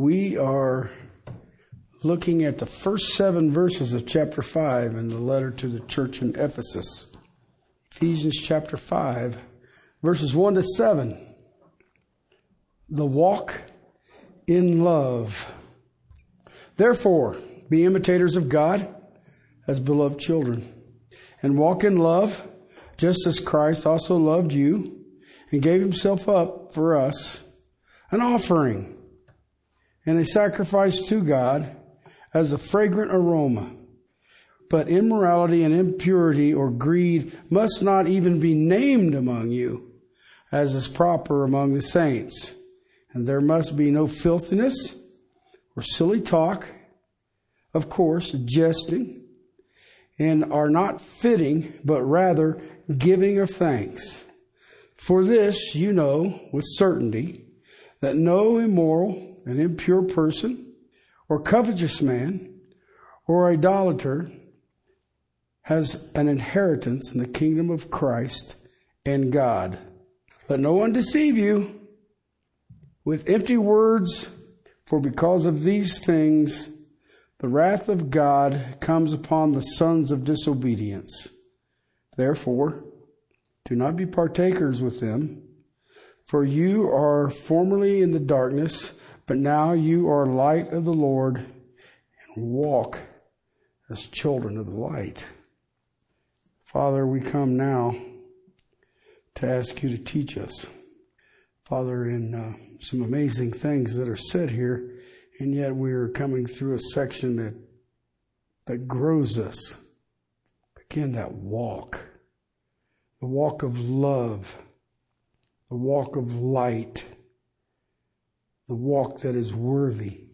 We are looking at the first seven verses of chapter 5 in the letter to the church in Ephesus. Ephesians chapter 5, verses 1 to 7. The walk in love. Therefore, be imitators of God as beloved children, and walk in love, just as Christ also loved you and gave himself up for us, an offering and a sacrifice to God as a fragrant aroma. But immorality and impurity or greed must not even be named among you, as is proper among the saints. And there must be no filthiness or silly talk, of course, jesting, and are not fitting, but rather giving of thanks. For this you know with certainty that no immoral and impure person or covetous man or idolater has an inheritance in the kingdom of Christ and God. Let no one deceive you with empty words, for because of these things the wrath of God comes upon the sons of disobedience. Therefore, do not be partakers with them, for you are formerly in the darkness, but now you are light of the Lord, and walk as children of the light. Father, we come now to ask you to teach us. Father, in uh, some amazing things that are said here, and yet we're coming through a section that that grows us. Again, that walk, the walk of love, the walk of light, the walk that is worthy.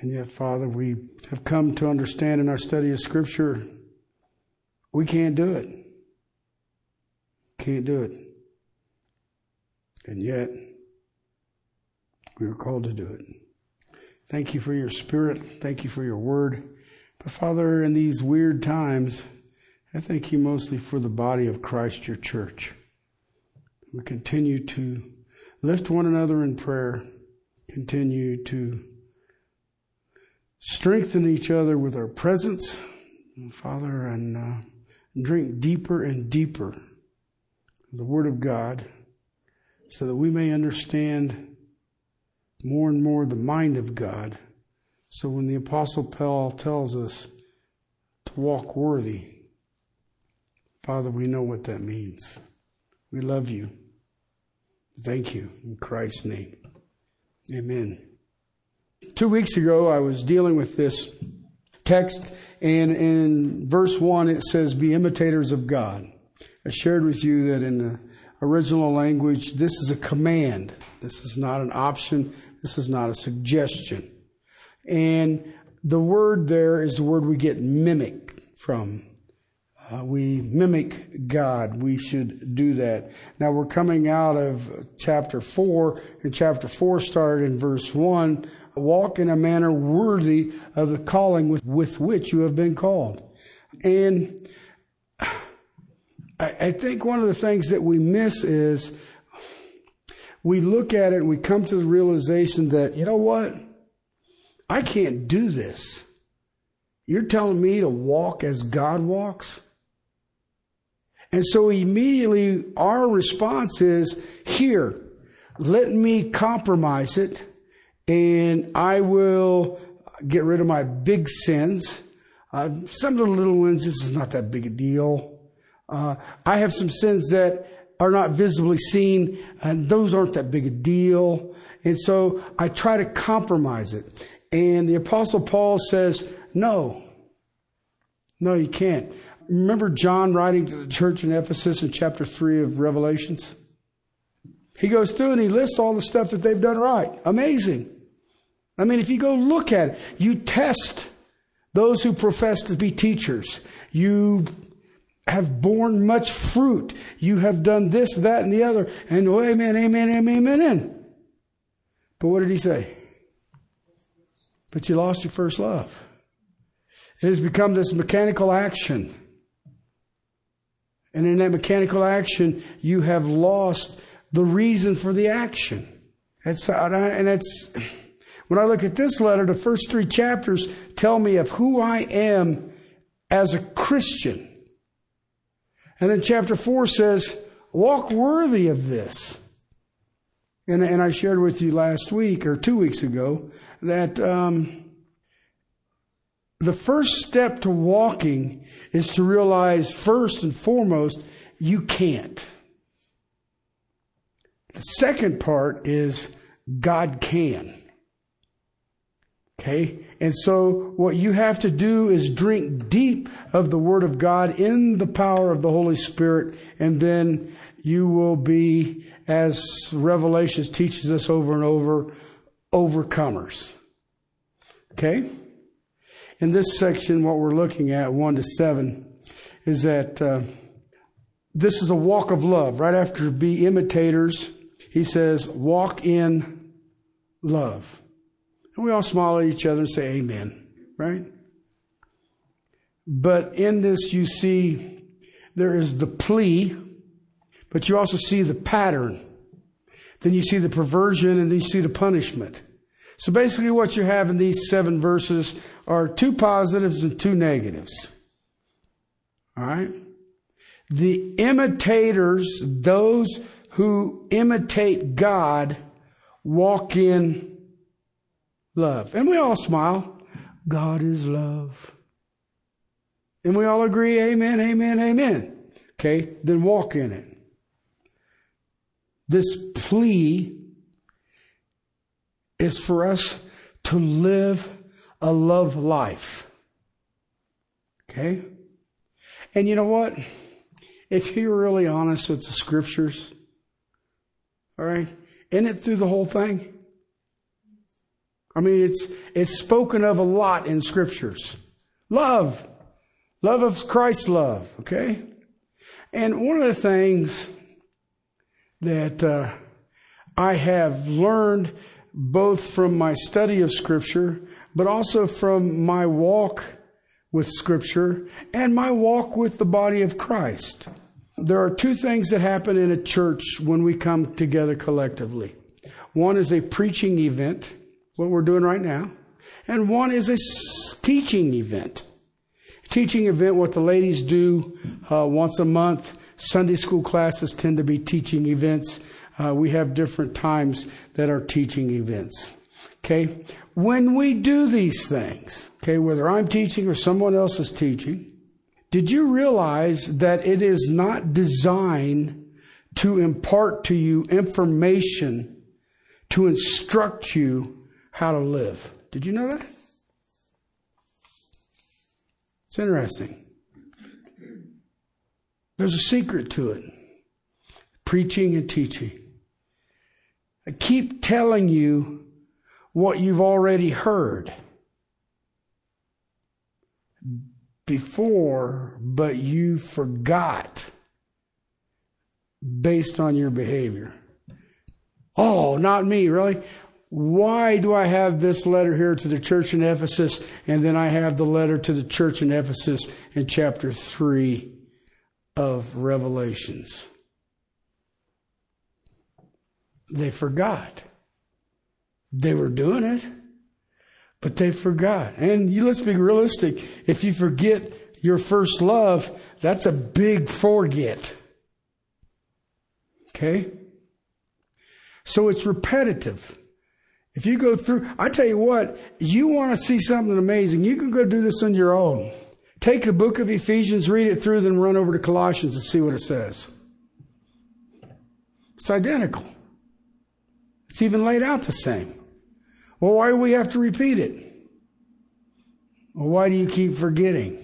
And yet, Father, we have come to understand in our study of Scripture, we can't do it. Can't do it. And yet, we are called to do it. Thank you for your spirit. Thank you for your word. But Father, in these weird times, I thank you mostly for the body of Christ, your church. We continue to lift one another in prayer, continue to strengthen each other with our presence, Father, and uh, drink deeper and deeper the Word of God so that we may understand more and more the mind of God. So when the Apostle Paul tells us to walk worthy, Father, we know what that means. We love you. Thank you in Christ's name. Amen. Two weeks ago, I was dealing with this text, and in verse 1, it says, Be imitators of God. I shared with you that in the original language, this is a command. This is not an option. This is not a suggestion. And the word there is the word we get mimic from. Uh, we mimic God. We should do that. Now we're coming out of chapter 4, and chapter 4 started in verse 1. Walk in a manner worthy of the calling with, with which you have been called. And I, I think one of the things that we miss is we look at it and we come to the realization that, you know what? I can't do this. You're telling me to walk as God walks? And so immediately our response is, here, let me compromise it and I will get rid of my big sins. Uh, some of the little ones, this is not that big a deal. Uh, I have some sins that are not visibly seen, and those aren't that big a deal. And so I try to compromise it. And the Apostle Paul says, no, no, you can't. Remember John writing to the church in Ephesus in chapter 3 of Revelations? He goes through and he lists all the stuff that they've done right. Amazing. I mean, if you go look at it, you test those who profess to be teachers. You have borne much fruit. You have done this, that, and the other. And oh, amen, amen, amen, amen. But what did he say? But you lost your first love. It has become this mechanical action. And in that mechanical action, you have lost the reason for the action. And it's, When I look at this letter, the first three chapters tell me of who I am as a Christian. And then chapter four says, walk worthy of this. And, and I shared with you last week or two weeks ago that um, the first step to walking is to realize first and foremost, you can't. The second part is God can. Okay? And so what you have to do is drink deep of the Word of God in the power of the Holy Spirit, and then you will be, as Revelations teaches us over and over, overcomers. Okay? In this section, what we're looking at, 1 to 7, is that uh, this is a walk of love. Right after be imitators, he says, walk in love. And we all smile at each other and say, Amen, right? But in this, you see there is the plea, but you also see the pattern. Then you see the perversion and then you see the punishment. So basically, what you have in these seven verses are two positives and two negatives. All right? The imitators, those who imitate God, walk in love. And we all smile. God is love. And we all agree, amen, amen, amen. Okay, then walk in it. This plea is for us to live a love life. Okay? And you know what? If you're really honest with the scriptures, all right, isn't it through the whole thing? I mean, it's, it's spoken of a lot in scriptures. Love. Love of Christ's love, okay? And one of the things that uh, I have learned both from my study of scripture, but also from my walk with scripture and my walk with the body of Christ. There are two things that happen in a church when we come together collectively. One is a preaching event, what we're doing right now. And one is a teaching event. Teaching event, what the ladies do uh, once a month. Sunday school classes tend to be teaching events. Uh, we have different times that are teaching events. Okay? When we do these things, okay, whether I'm teaching or someone else is teaching, did you realize that it is not designed to impart to you information to instruct you how to live. Did you know that? It's interesting. There's a secret to it preaching and teaching. I keep telling you what you've already heard before, but you forgot based on your behavior. Oh, not me, really? why do I have this letter here to the church in Ephesus and then I have the letter to the church in Ephesus in chapter 3 of Revelations? They forgot. They were doing it, but they forgot. And you, let's be realistic. If you forget your first love, that's a big forget. Okay? So it's repetitive. If you go through, I tell you what, you want to see something amazing, you can go do this on your own. Take the book of Ephesians, read it through, then run over to Colossians and see what it says. It's identical. It's even laid out the same. Well, why do we have to repeat it? Well, why do you keep forgetting?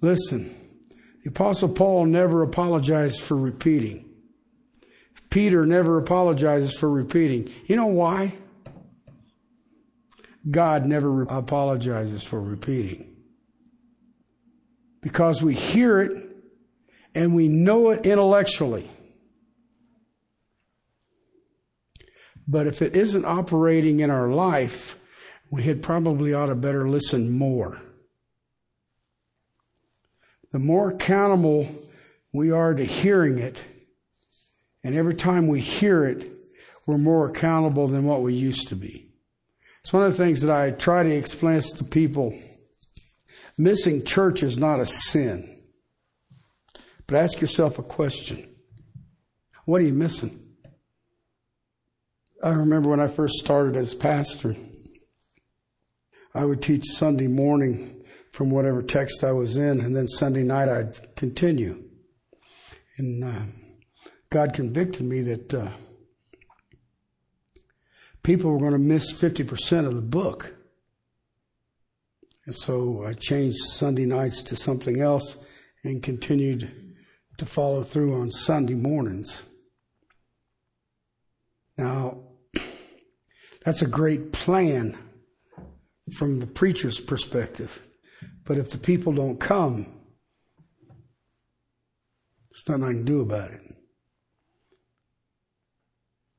Listen, the Apostle Paul never apologized for repeating. Peter never apologizes for repeating. You know why? God never apologizes for repeating. Because we hear it and we know it intellectually. But if it isn't operating in our life, we had probably ought to better listen more. The more accountable we are to hearing it, and every time we hear it, we're more accountable than what we used to be. It's one of the things that I try to explain to people. Missing church is not a sin. But ask yourself a question. What are you missing? I remember when I first started as pastor, I would teach Sunday morning from whatever text I was in, and then Sunday night I'd continue. And uh, God convicted me that uh, people were going to miss 50% of the book. And so I changed Sunday nights to something else and continued to follow through on Sunday mornings. Now, that's a great plan from the preacher's perspective. But if the people don't come, there's nothing I can do about it.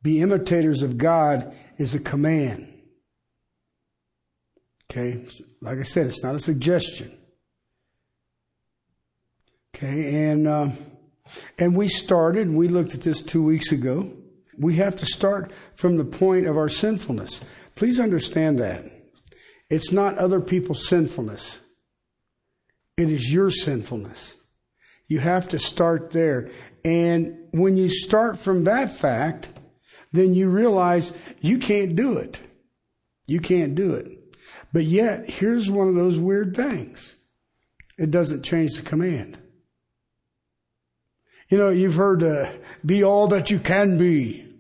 Be imitators of God is a command. Okay, like I said, it's not a suggestion. Okay, and uh, and we started. We looked at this two weeks ago. We have to start from the point of our sinfulness. Please understand that it's not other people's sinfulness. It is your sinfulness. You have to start there. And when you start from that fact, then you realize you can't do it. You can't do it. But yet, here's one of those weird things. It doesn't change the command. You know, you've heard, uh, be all that you can be.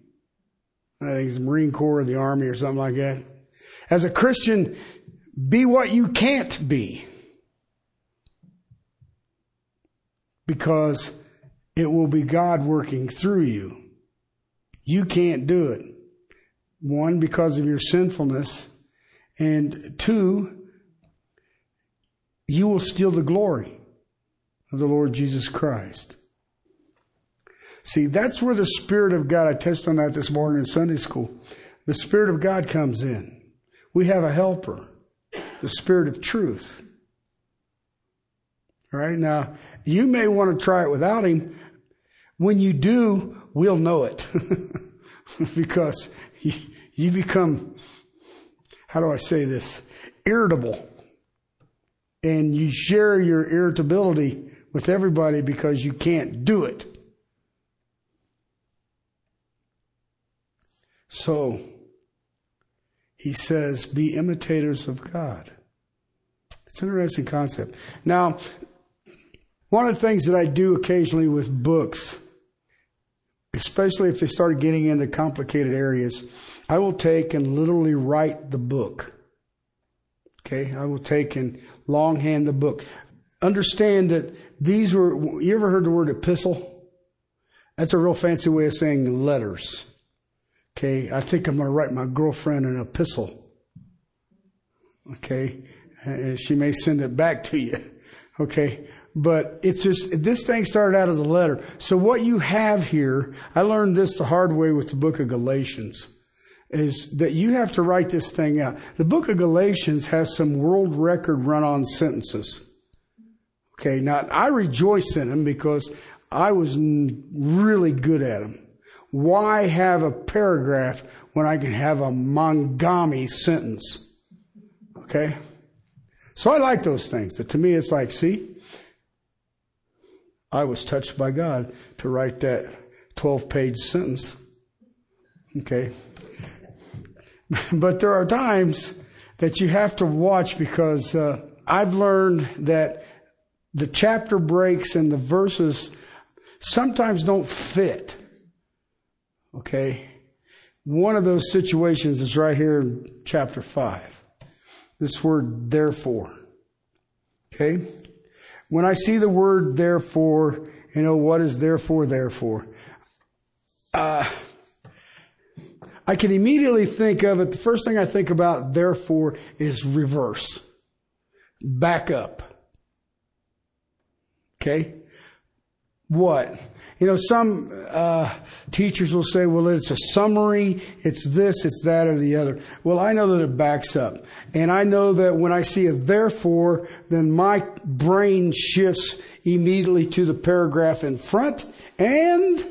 I think it's the Marine Corps or the Army or something like that. As a Christian, be what you can't be. Because it will be God working through you. You can't do it. One, because of your sinfulness. And two, you will steal the glory of the Lord Jesus Christ. See, that's where the Spirit of God, I touched on that this morning in Sunday school. The Spirit of God comes in. We have a helper, the Spirit of truth. All right, now, you may want to try it without Him. When you do, we'll know it. because you, you become, how do I say this, irritable. And you share your irritability with everybody because you can't do it. So, he says, be imitators of God. It's an interesting concept. Now, one of the things that I do occasionally with books, especially if they start getting into complicated areas, I will take and literally write the book. Okay, I will take and longhand the book. Understand that these were, you ever heard the word epistle? That's a real fancy way of saying letters. Okay, I think I'm going to write my girlfriend an epistle. Okay, and she may send it back to you. Okay, but it's just, this thing started out as a letter. So what you have here, I learned this the hard way with the book of Galatians, is that you have to write this thing out. The book of Galatians has some world record run on sentences. Okay, now I rejoice in them because I was really good at them. Why have a paragraph when I can have a Mangami sentence? Okay? So I like those things. To me, it's like, see, I was touched by God to write that 12 page sentence. Okay? But there are times that you have to watch because uh, I've learned that the chapter breaks and the verses sometimes don't fit. Okay? One of those situations is right here in chapter 5. This word, therefore. Okay? When I see the word therefore, you know, what is therefore, therefore? Uh, I can immediately think of it. The first thing I think about, therefore, is reverse. Back up. Okay? What? You know, some uh, teachers will say, well, it's a summary, it's this, it's that, or the other. Well, I know that it backs up. And I know that when I see a therefore, then my brain shifts immediately to the paragraph in front and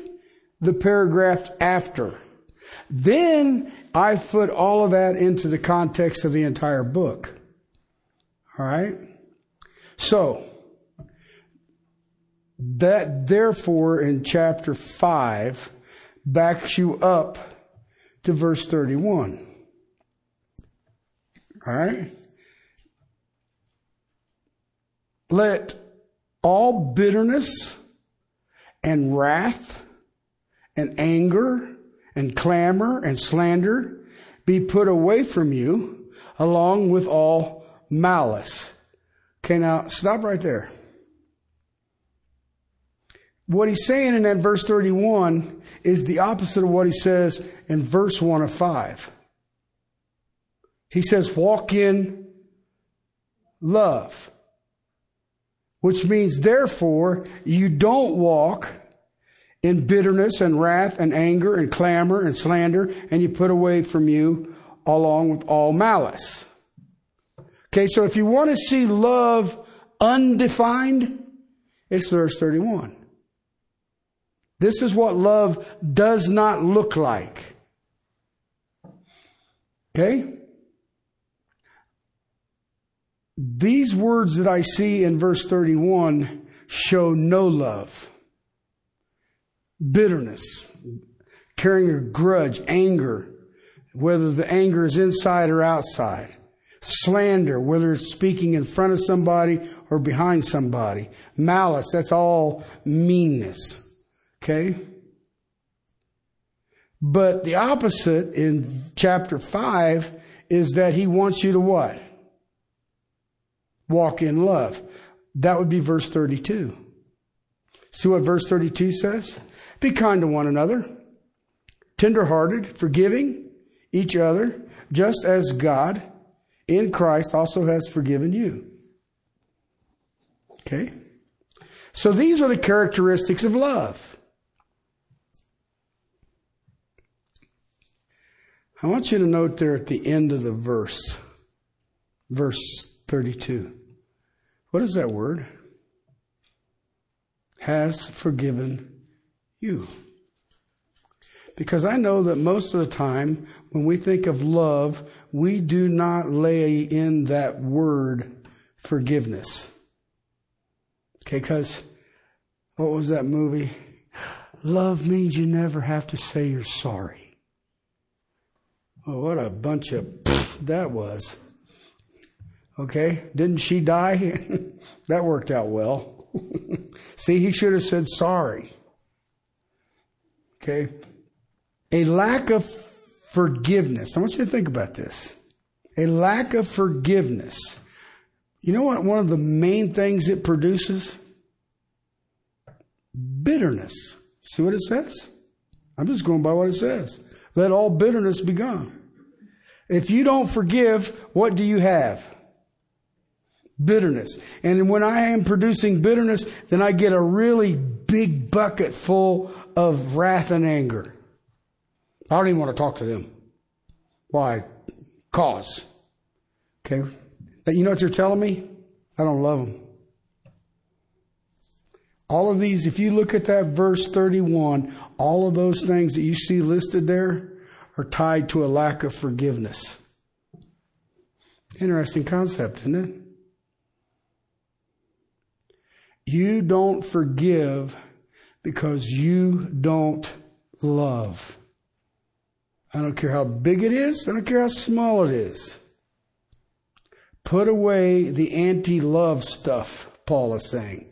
the paragraph after. Then I put all of that into the context of the entire book. All right? So, that therefore in chapter 5 backs you up to verse 31. All right? Let all bitterness and wrath and anger and clamor and slander be put away from you along with all malice. Okay, now stop right there. What he's saying in that verse 31 is the opposite of what he says in verse 1 of 5. He says, walk in love, which means, therefore, you don't walk in bitterness and wrath and anger and clamor and slander, and you put away from you along with all malice. Okay, so if you want to see love undefined, it's verse 31. This is what love does not look like. Okay? These words that I see in verse 31 show no love, bitterness, carrying a grudge, anger, whether the anger is inside or outside, slander, whether it's speaking in front of somebody or behind somebody, malice, that's all meanness. Okay? But the opposite in chapter 5 is that he wants you to what? Walk in love. That would be verse 32. See what verse 32 says? Be kind to one another, tenderhearted, forgiving each other, just as God in Christ also has forgiven you. Okay? So these are the characteristics of love. I want you to note there at the end of the verse, verse 32. What is that word? Has forgiven you. Because I know that most of the time, when we think of love, we do not lay in that word forgiveness. Okay, because what was that movie? Love means you never have to say you're sorry. Oh, what a bunch of that was. Okay, didn't she die? that worked out well. See, he should have said sorry. Okay, a lack of forgiveness. I want you to think about this. A lack of forgiveness. You know what? One of the main things it produces? Bitterness. See what it says? I'm just going by what it says. Let all bitterness be gone. If you don't forgive, what do you have? Bitterness. And when I am producing bitterness, then I get a really big bucket full of wrath and anger. I don't even want to talk to them. Why? Cause. Okay. You know what you're telling me? I don't love them. All of these, if you look at that verse 31, all of those things that you see listed there are tied to a lack of forgiveness. Interesting concept, isn't it? You don't forgive because you don't love. I don't care how big it is, I don't care how small it is. Put away the anti love stuff, Paul is saying.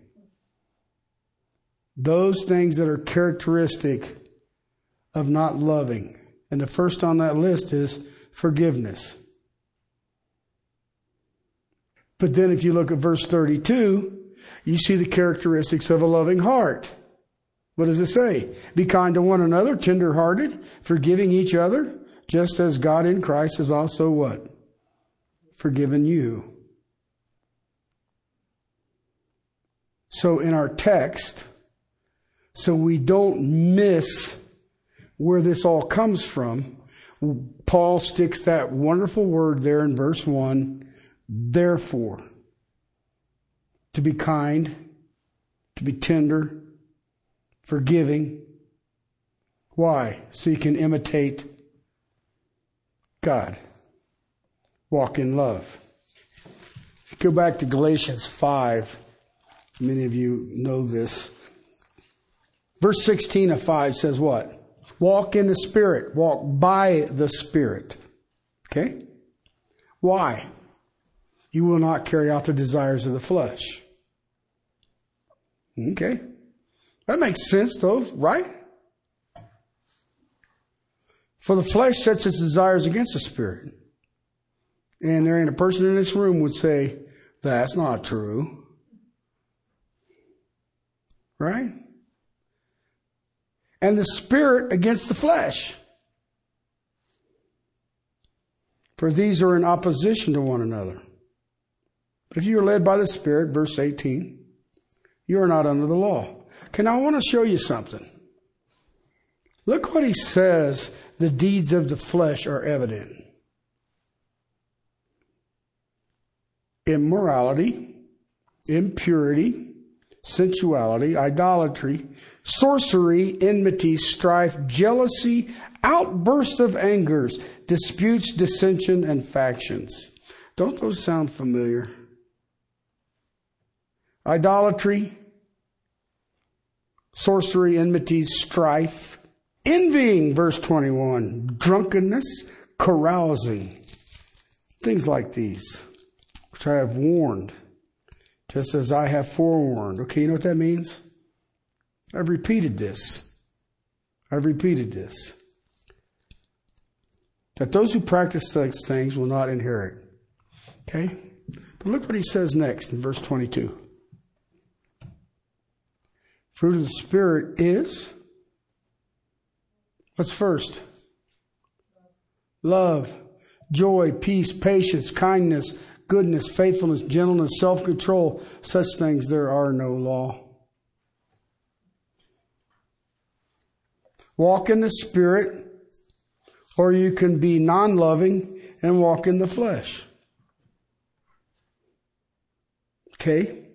Those things that are characteristic of not loving. And the first on that list is forgiveness. But then if you look at verse 32, you see the characteristics of a loving heart. What does it say? Be kind to one another, tenderhearted, forgiving each other, just as God in Christ has also what? Forgiven you. So in our text, so we don't miss where this all comes from, Paul sticks that wonderful word there in verse 1 therefore. To be kind, to be tender, forgiving. Why? So you can imitate God. Walk in love. Go back to Galatians 5. Many of you know this. Verse 16 of 5 says what? Walk in the Spirit. Walk by the Spirit. Okay? Why? You will not carry out the desires of the flesh. Okay. That makes sense though, right? For the flesh sets its desires against the spirit. And there ain't a person in this room would say, that's not true. Right? And the spirit against the flesh. For these are in opposition to one another. But if you are led by the Spirit, verse 18, you are not under the law. Can I want to show you something? Look what he says the deeds of the flesh are evident immorality, impurity, sensuality, idolatry, sorcery, enmity, strife, jealousy, outbursts of angers, disputes, dissension, and factions. Don't those sound familiar? Idolatry, sorcery, enmity, strife, envying, verse 21, drunkenness, carousing, things like these, which I have warned, just as I have forewarned. Okay, you know what that means? I've repeated this. I've repeated this. That those who practice such things will not inherit. Okay? But look what he says next in verse 22. Fruit of the Spirit is what's first? Love, joy, peace, patience, kindness, goodness, faithfulness, gentleness, self control. Such things there are no law. Walk in the Spirit, or you can be non loving and walk in the flesh. Okay?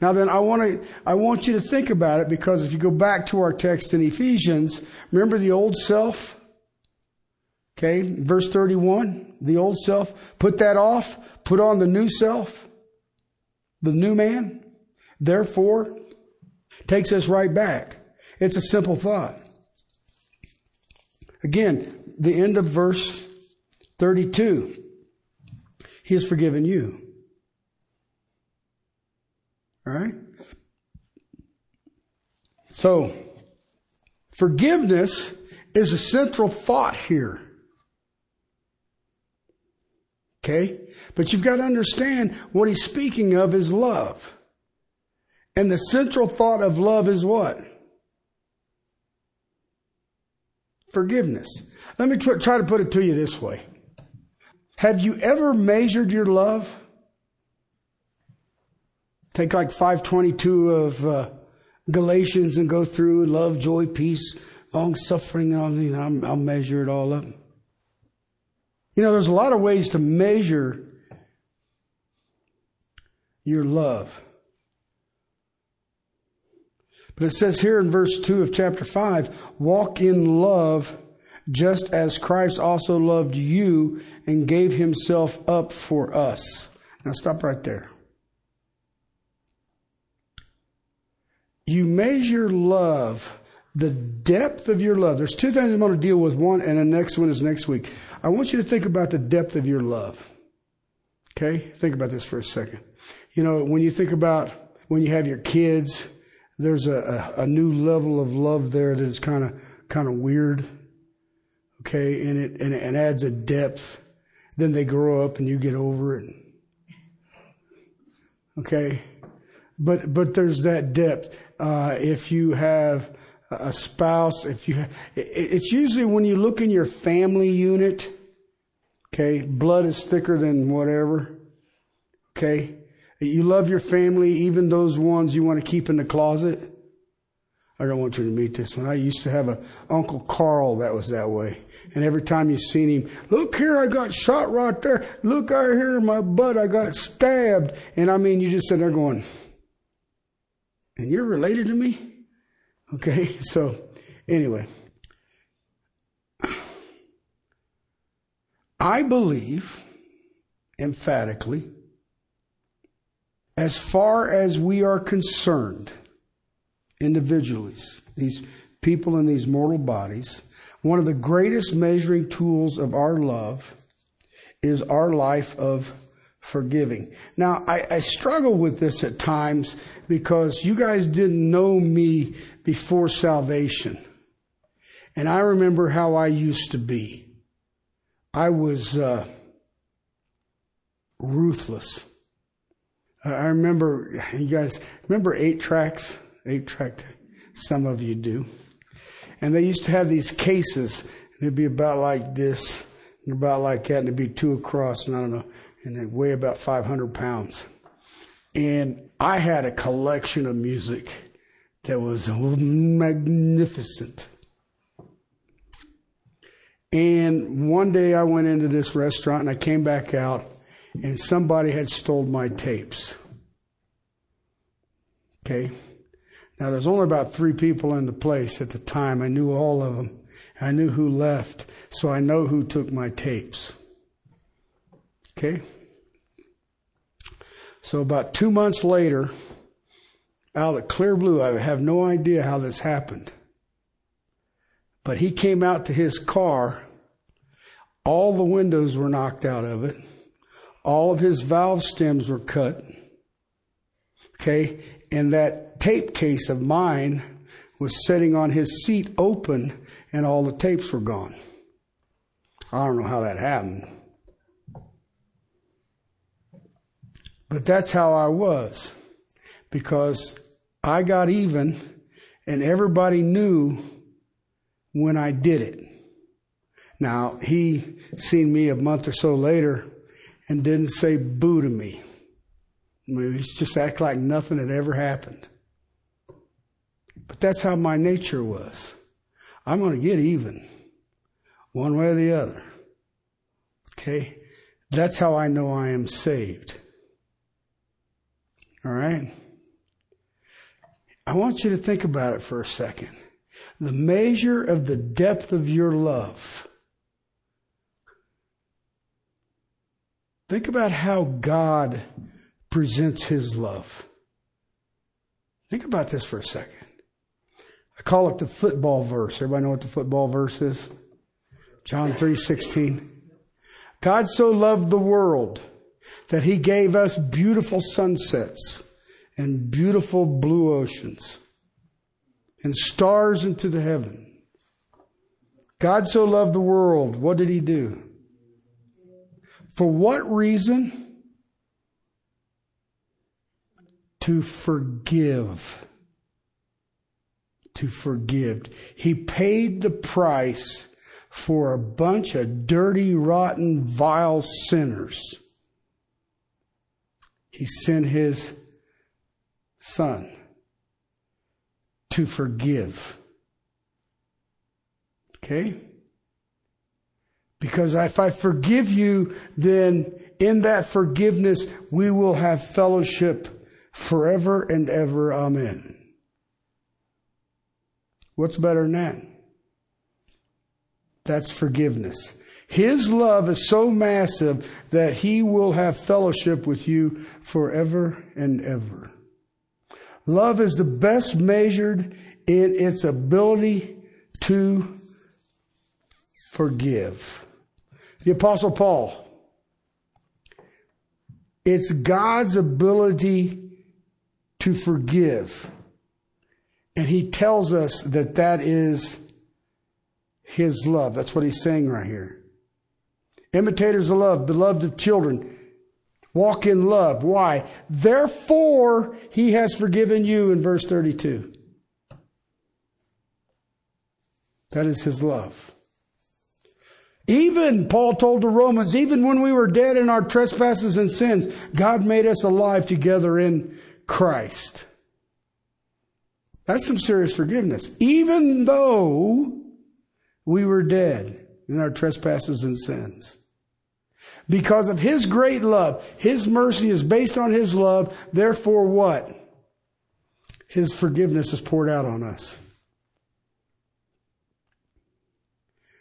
Now then, I want to, I want you to think about it because if you go back to our text in Ephesians, remember the old self? Okay, verse 31, the old self, put that off, put on the new self, the new man. Therefore, takes us right back. It's a simple thought. Again, the end of verse 32. He has forgiven you. All right? So, forgiveness is a central thought here. Okay? But you've got to understand what he's speaking of is love. And the central thought of love is what? Forgiveness. Let me try to put it to you this way. Have you ever measured your love? Take like 522 of uh, Galatians and go through love, joy, peace, long suffering. I'll, I'll measure it all up. You know, there's a lot of ways to measure your love. But it says here in verse 2 of chapter 5 walk in love just as Christ also loved you and gave himself up for us. Now stop right there. You measure love, the depth of your love. There's two things I'm going to deal with. One, and the next one is next week. I want you to think about the depth of your love. Okay? Think about this for a second. You know, when you think about when you have your kids, there's a, a, a new level of love there that is kind of kind of weird. Okay, and it and it adds a depth. Then they grow up and you get over it. Okay, but but there's that depth. Uh, if you have a spouse, if you, it's usually when you look in your family unit, okay, blood is thicker than whatever, okay. You love your family, even those ones you want to keep in the closet. I don't want you to meet this one. I used to have an Uncle Carl that was that way. And every time you seen him, look here, I got shot right there. Look out here in my butt, I got stabbed. And I mean, you just sit there going, and you're related to me? Okay, so anyway. I believe emphatically as far as we are concerned, individually, these people in these mortal bodies, one of the greatest measuring tools of our love is our life of forgiving. Now, I, I, struggle with this at times because you guys didn't know me before salvation. And I remember how I used to be. I was uh, ruthless. I remember, you guys remember eight tracks? Eight track, some of you do. And they used to have these cases, and it'd be about like this, and about like that, and it'd be two across, and I don't know, and they weigh about 500 pounds. And I had a collection of music that was magnificent. And one day I went into this restaurant and I came back out and somebody had stole my tapes. Okay. Now there's only about three people in the place at the time. I knew all of them. I knew who left, so I know who took my tapes. Okay? So about two months later, out of clear blue, I have no idea how this happened. But he came out to his car. All the windows were knocked out of it. All of his valve stems were cut. Okay. And that tape case of mine was sitting on his seat open and all the tapes were gone. I don't know how that happened. But that's how I was because I got even and everybody knew when I did it. Now, he seen me a month or so later and didn't say boo to me. I mean, he's just act like nothing had ever happened. But that's how my nature was. I'm going to get even, one way or the other. Okay? That's how I know I am saved. All right? I want you to think about it for a second. The measure of the depth of your love. Think about how God presents his love. Think about this for a second. I call it the football verse. Everybody know what the football verse is? John 3:16. God so loved the world that he gave us beautiful sunsets and beautiful blue oceans and stars into the heaven. God so loved the world. What did he do? For what reason? To forgive. To forgive. He paid the price for a bunch of dirty, rotten, vile sinners he sent his son to forgive. Okay? Because if I forgive you, then in that forgiveness, we will have fellowship forever and ever. Amen. What's better than that? That's forgiveness. His love is so massive that he will have fellowship with you forever and ever. Love is the best measured in its ability to forgive. The apostle Paul, it's God's ability to forgive. And he tells us that that is his love. That's what he's saying right here. Imitators of love, beloved of children. Walk in love. Why? Therefore, he has forgiven you in verse 32. That is his love. Even, Paul told the Romans, even when we were dead in our trespasses and sins, God made us alive together in Christ. That's some serious forgiveness. Even though we were dead in our trespasses and sins. Because of His great love, His mercy is based on His love. Therefore, what? His forgiveness is poured out on us.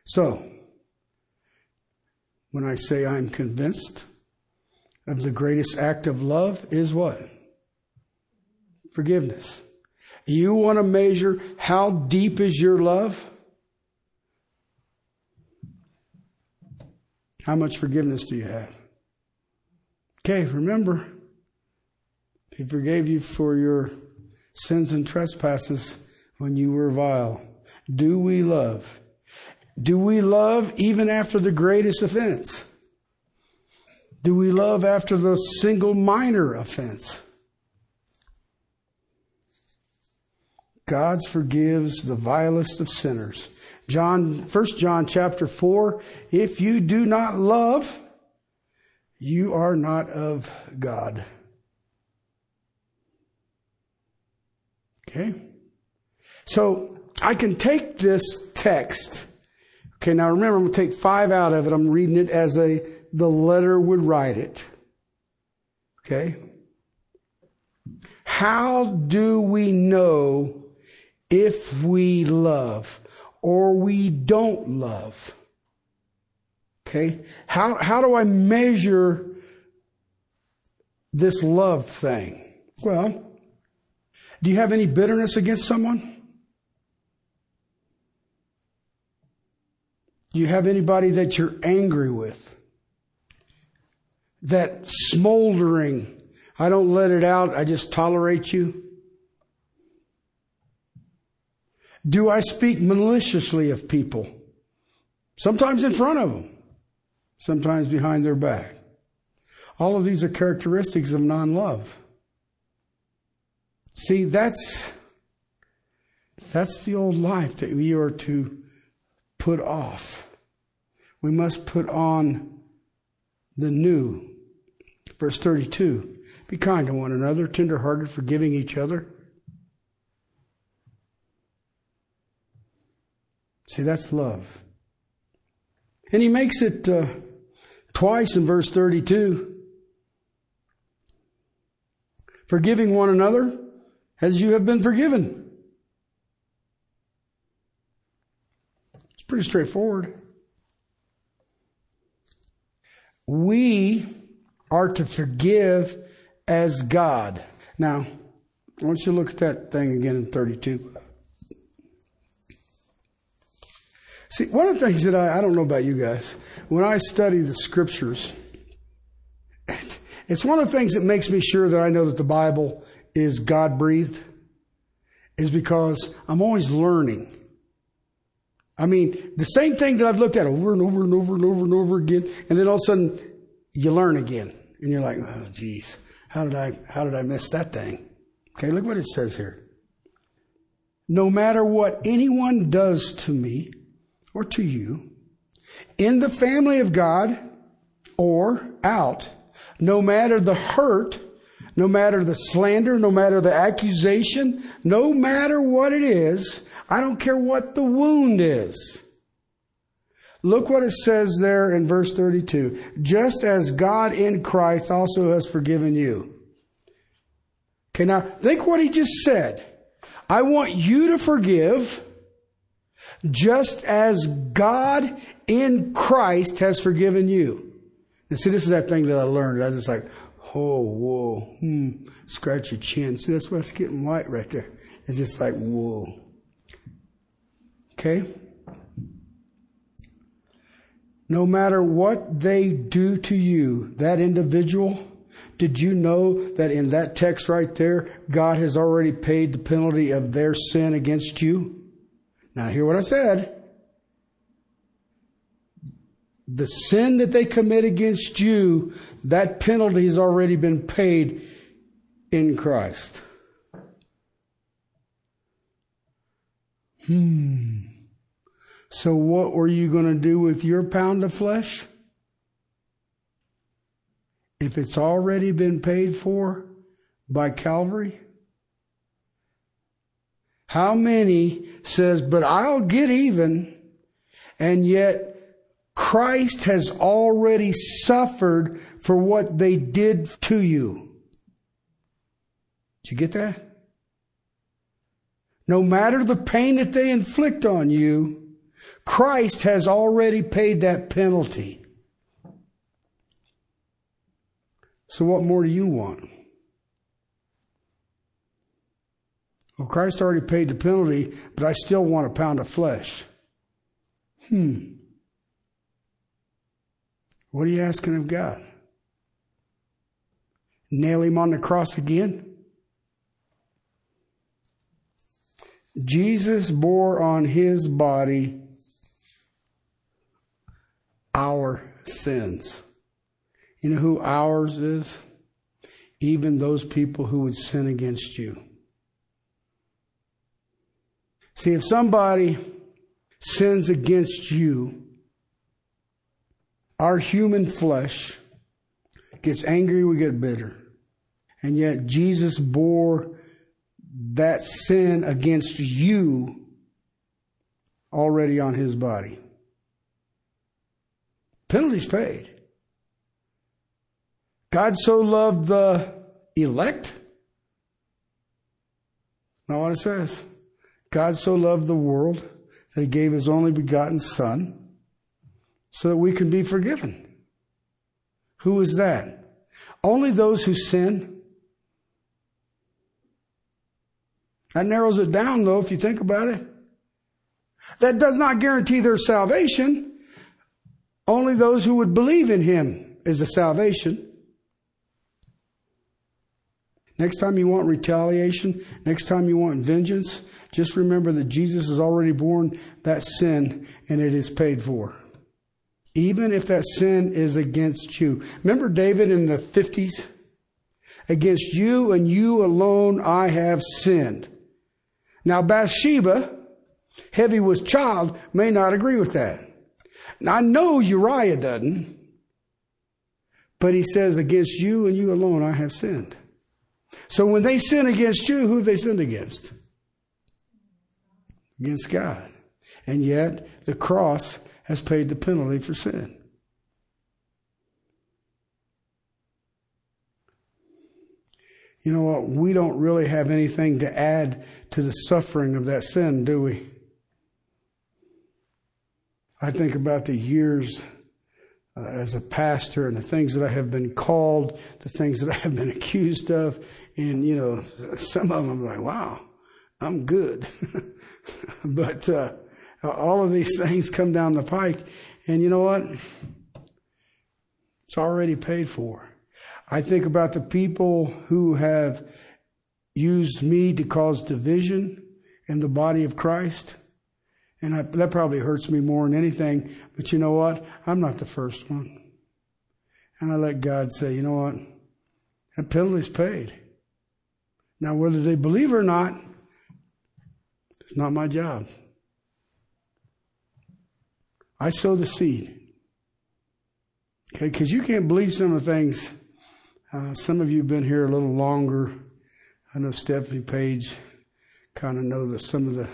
So, when I say I'm convinced of the greatest act of love is what? Forgiveness. You want to measure how deep is your love? How much forgiveness do you have? Okay, remember, He forgave you for your sins and trespasses when you were vile. Do we love? Do we love even after the greatest offense? Do we love after the single minor offense? God forgives the vilest of sinners. John, 1 John chapter 4, if you do not love, you are not of God. Okay? So I can take this text. Okay, now remember, I'm going to take five out of it. I'm reading it as a the letter would write it. Okay? How do we know if we love or we don't love? Okay? How, how do I measure this love thing? Well, do you have any bitterness against someone? Do you have anybody that you're angry with? That smoldering, I don't let it out, I just tolerate you? Do I speak maliciously of people? Sometimes in front of them, sometimes behind their back. All of these are characteristics of non love. See, that's, that's the old life that we are to put off. We must put on the new. Verse 32 Be kind to one another, tenderhearted, forgiving each other. See, that's love. And he makes it uh, twice in verse 32 forgiving one another as you have been forgiven. Pretty straightforward. We are to forgive as God. Now, I want you to look at that thing again in 32. See, one of the things that I, I don't know about you guys, when I study the scriptures, it's one of the things that makes me sure that I know that the Bible is God breathed, is because I'm always learning. I mean, the same thing that I've looked at over and over and over and over and over again, and then all of a sudden you learn again, and you're like, oh, geez, how did I, how did I miss that thing? Okay, look what it says here. No matter what anyone does to me or to you, in the family of God or out, no matter the hurt, no matter the slander, no matter the accusation, no matter what it is, I don't care what the wound is. Look what it says there in verse 32. Just as God in Christ also has forgiven you. Okay, now think what he just said. I want you to forgive just as God in Christ has forgiven you. And see, this is that thing that I learned. I was just like, oh, whoa, hmm, scratch your chin. See, that's what's getting white right there. It's just like, whoa. Okay? No matter what they do to you, that individual, did you know that in that text right there, God has already paid the penalty of their sin against you? Now, hear what I said. The sin that they commit against you, that penalty has already been paid in Christ. Hmm. So, what were you going to do with your pound of flesh? If it's already been paid for by Calvary? How many says, but I'll get even, and yet Christ has already suffered for what they did to you? Did you get that? No matter the pain that they inflict on you, Christ has already paid that penalty. So what more do you want? Well, Christ already paid the penalty, but I still want a pound of flesh. Hmm. What are you asking of God? Nail him on the cross again? Jesus bore on his body our sins. You know who ours is? Even those people who would sin against you. See, if somebody sins against you, our human flesh gets angry, we get bitter. And yet Jesus bore that sin against you already on his body. Penalty's paid. God so loved the elect. Not what it says. God so loved the world that he gave his only begotten Son so that we can be forgiven. Who is that? Only those who sin. That narrows it down, though, if you think about it. That does not guarantee their salvation. Only those who would believe in him is the salvation. Next time you want retaliation, next time you want vengeance, just remember that Jesus has already borne that sin and it is paid for. Even if that sin is against you. Remember David in the 50s? Against you and you alone I have sinned. Now Bathsheba, heavy with child, may not agree with that. Now I know Uriah doesn't, but he says, against you and you alone I have sinned. So when they sin against you, who have they sinned against? Against God. And yet the cross has paid the penalty for sin. You know what? We don't really have anything to add to the suffering of that sin, do we? I think about the years uh, as a pastor and the things that I have been called, the things that I have been accused of. And, you know, some of them I'm like, wow, I'm good. but uh, all of these things come down the pike. And you know what? It's already paid for. I think about the people who have used me to cause division in the body of Christ. And I, that probably hurts me more than anything. But you know what? I'm not the first one. And I let God say, you know what? That penalty's paid. Now, whether they believe or not, it's not my job. I sow the seed. Okay, because you can't believe some of the things. Uh, some of you have been here a little longer. I know Stephanie Page kind of know the, some of the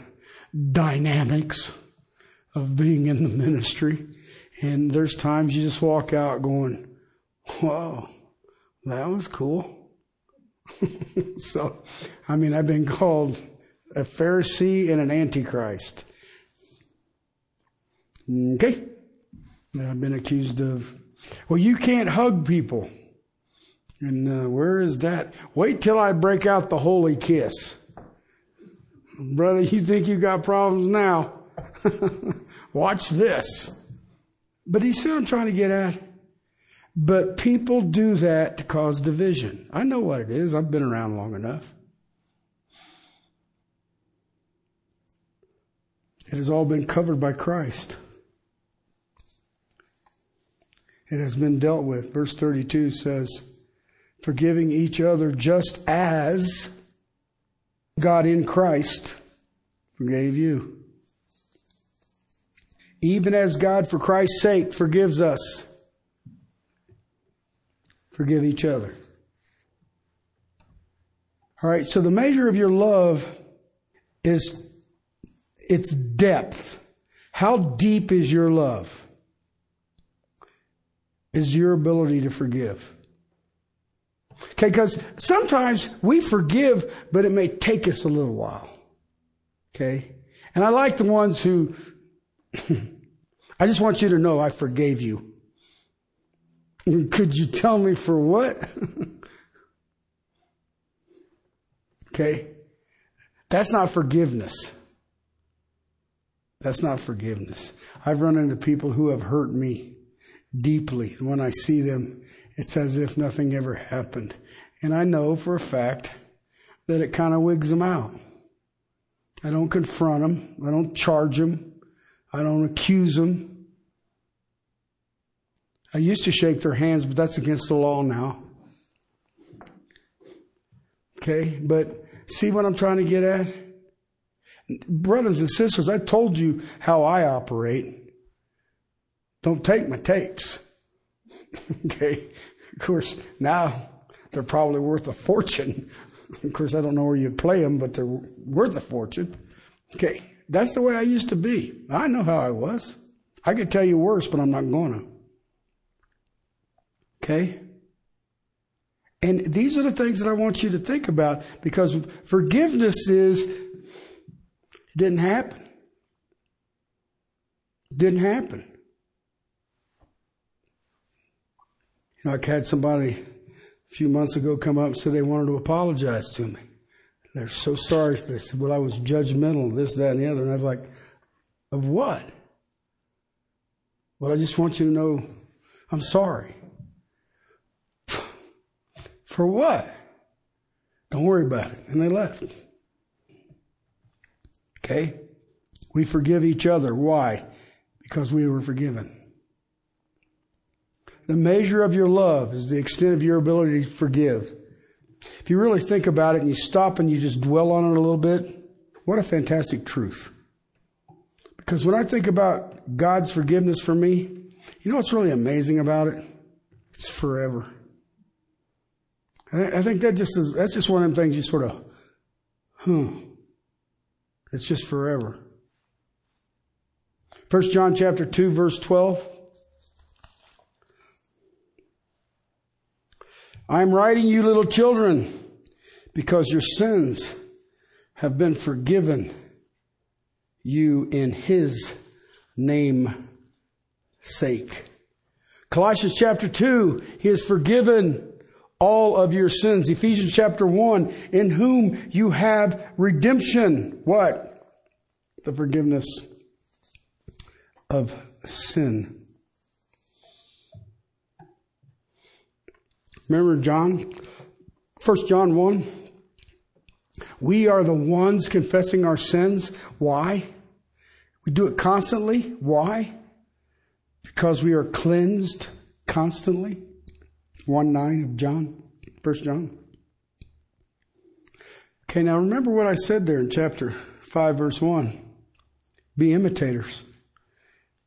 dynamics of being in the ministry. And there's times you just walk out going, whoa, that was cool. so, I mean, I've been called a Pharisee and an Antichrist. Okay. I've been accused of, well, you can't hug people. And uh, where is that? Wait till I break out the holy kiss. Brother, you think you got problems now? Watch this. But what I'm trying to get at? But people do that to cause division. I know what it is. I've been around long enough. It has all been covered by Christ. It has been dealt with. Verse 32 says, forgiving each other just as God in Christ forgave you. Even as God, for Christ's sake, forgives us, forgive each other. All right, so the measure of your love is its depth. How deep is your love? Is your ability to forgive. Okay, because sometimes we forgive, but it may take us a little while. Okay? And I like the ones who, I just want you to know I forgave you. Could you tell me for what? okay. That's not forgiveness. That's not forgiveness. I've run into people who have hurt me deeply. And when I see them, it's as if nothing ever happened. And I know for a fact that it kind of wigs them out. I don't confront them. I don't charge them. I don't accuse them. I used to shake their hands, but that's against the law now. Okay, but see what I'm trying to get at? Brothers and sisters, I told you how I operate. Don't take my tapes. okay, of course, now they're probably worth a fortune. of course, I don't know where you'd play them, but they're worth a fortune. Okay, that's the way I used to be. I know how I was. I could tell you worse, but I'm not going to. Okay? And these are the things that I want you to think about because forgiveness is, didn't happen. Didn't happen. Know, I had somebody a few months ago come up and say they wanted to apologize to me. They're so sorry. They said, Well, I was judgmental, this, that, and the other. And I was like, Of what? Well, I just want you to know I'm sorry. For what? Don't worry about it. And they left. Okay? We forgive each other. Why? Because we were forgiven. The measure of your love is the extent of your ability to forgive. If you really think about it and you stop and you just dwell on it a little bit, what a fantastic truth. Because when I think about God's forgiveness for me, you know what's really amazing about it? It's forever. I think that just is, that's just one of them things you sort of, hmm. It's just forever. First John chapter 2 verse 12. I'm writing you little children because your sins have been forgiven you in his name sake. Colossians chapter 2, he has forgiven all of your sins. Ephesians chapter 1, in whom you have redemption. What? The forgiveness of sin. Remember John? 1 John 1. We are the ones confessing our sins. Why? We do it constantly. Why? Because we are cleansed constantly. 1 9 of John, 1 John. Okay, now remember what I said there in chapter 5, verse 1. Be imitators.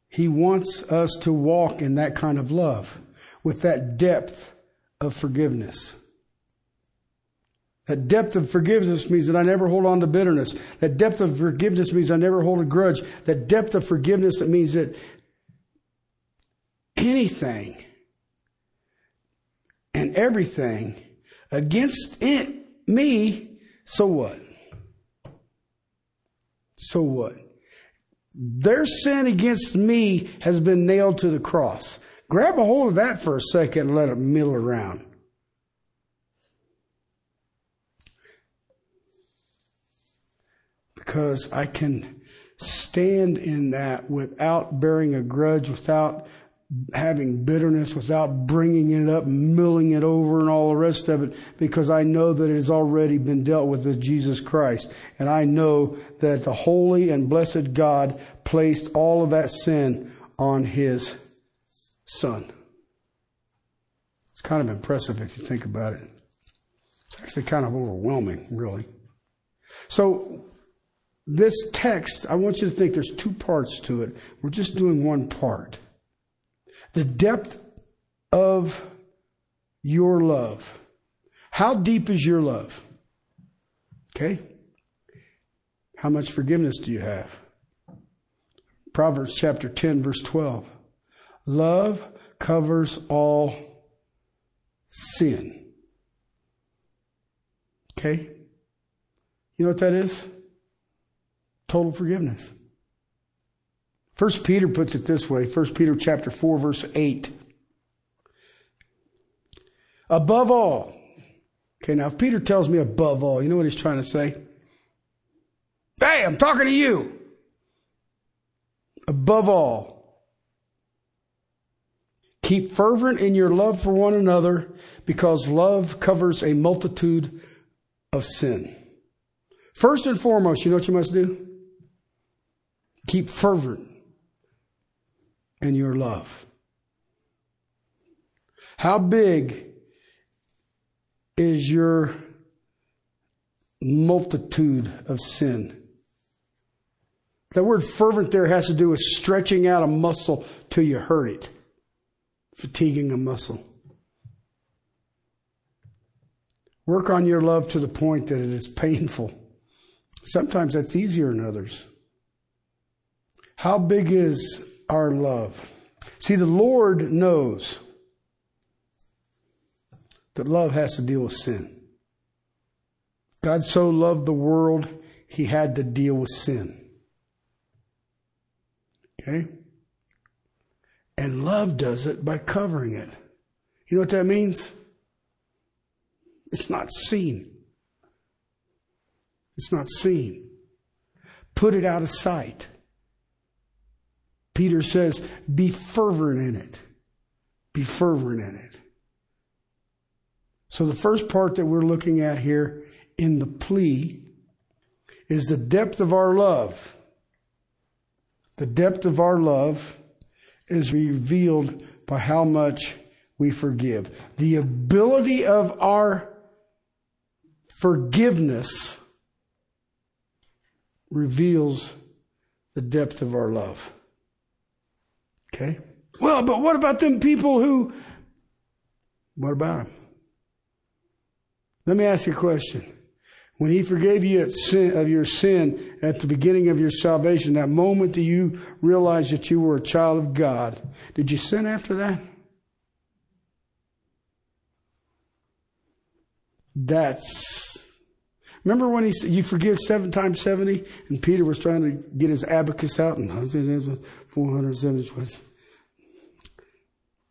He wants us to walk in that kind of love, with that depth of forgiveness. That depth of forgiveness means that I never hold on to bitterness. That depth of forgiveness means I never hold a grudge. That depth of forgiveness that means that anything and everything against it, me, so what? So what? Their sin against me has been nailed to the cross. Grab a hold of that for a second and let it mill around. Because I can stand in that without bearing a grudge, without having bitterness, without bringing it up, milling it over, and all the rest of it, because I know that it has already been dealt with with Jesus Christ. And I know that the holy and blessed God placed all of that sin on His son. It's kind of impressive if you think about it. It's actually kind of overwhelming, really. So, this text, I want you to think there's two parts to it. We're just doing one part. The depth of your love. How deep is your love? Okay? How much forgiveness do you have? Proverbs chapter 10, verse 12. Love covers all sin. Okay? You know what that is? Total forgiveness. First Peter puts it this way, First Peter chapter 4 verse 8. Above all. Okay, now if Peter tells me above all, you know what he's trying to say? Hey, I'm talking to you. Above all, keep fervent in your love for one another because love covers a multitude of sin. First and foremost, you know what you must do? Keep fervent in your love. How big is your multitude of sin? That word fervent there has to do with stretching out a muscle till you hurt it, fatiguing a muscle. Work on your love to the point that it is painful. Sometimes that's easier than others. How big is our love? See, the Lord knows that love has to deal with sin. God so loved the world, he had to deal with sin. Okay? And love does it by covering it. You know what that means? It's not seen. It's not seen. Put it out of sight. Peter says, be fervent in it. Be fervent in it. So the first part that we're looking at here in the plea is the depth of our love. The depth of our love is revealed by how much we forgive. The ability of our forgiveness reveals the depth of our love. Okay? Well, but what about them people who. What about them? Let me ask you a question. When he forgave you of your sin at the beginning of your salvation, that moment that you realized that you were a child of God, did you sin after that? That's. Remember when he said, You forgive seven times 70? And Peter was trying to get his abacus out, and 470 twice.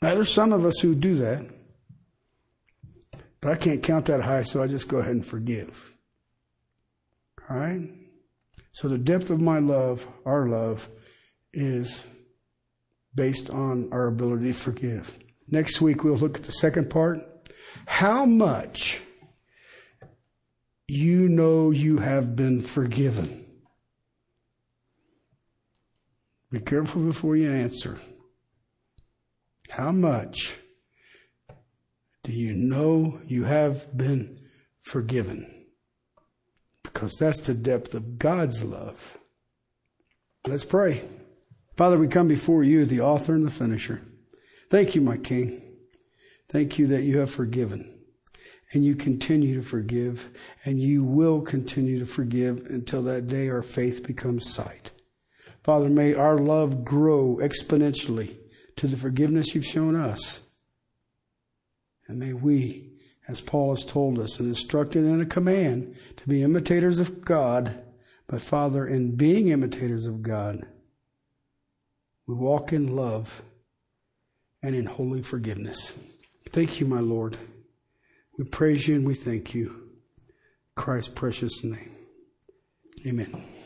Now, there's some of us who do that. But I can't count that high, so I just go ahead and forgive. All right? So the depth of my love, our love, is based on our ability to forgive. Next week, we'll look at the second part. How much you know you have been forgiven. Be careful before you answer. How much do you know you have been forgiven? Because that's the depth of God's love. Let's pray. Father, we come before you, the author and the finisher. Thank you, my King. Thank you that you have forgiven and you continue to forgive and you will continue to forgive until that day our faith becomes sight. Father, may our love grow exponentially to the forgiveness you've shown us. And may we, as Paul has told us and instructed in a command, to be imitators of God, but Father, in being imitators of God, we walk in love and in holy forgiveness. Thank you, my Lord. We praise you and we thank you. Christ's precious name. Amen.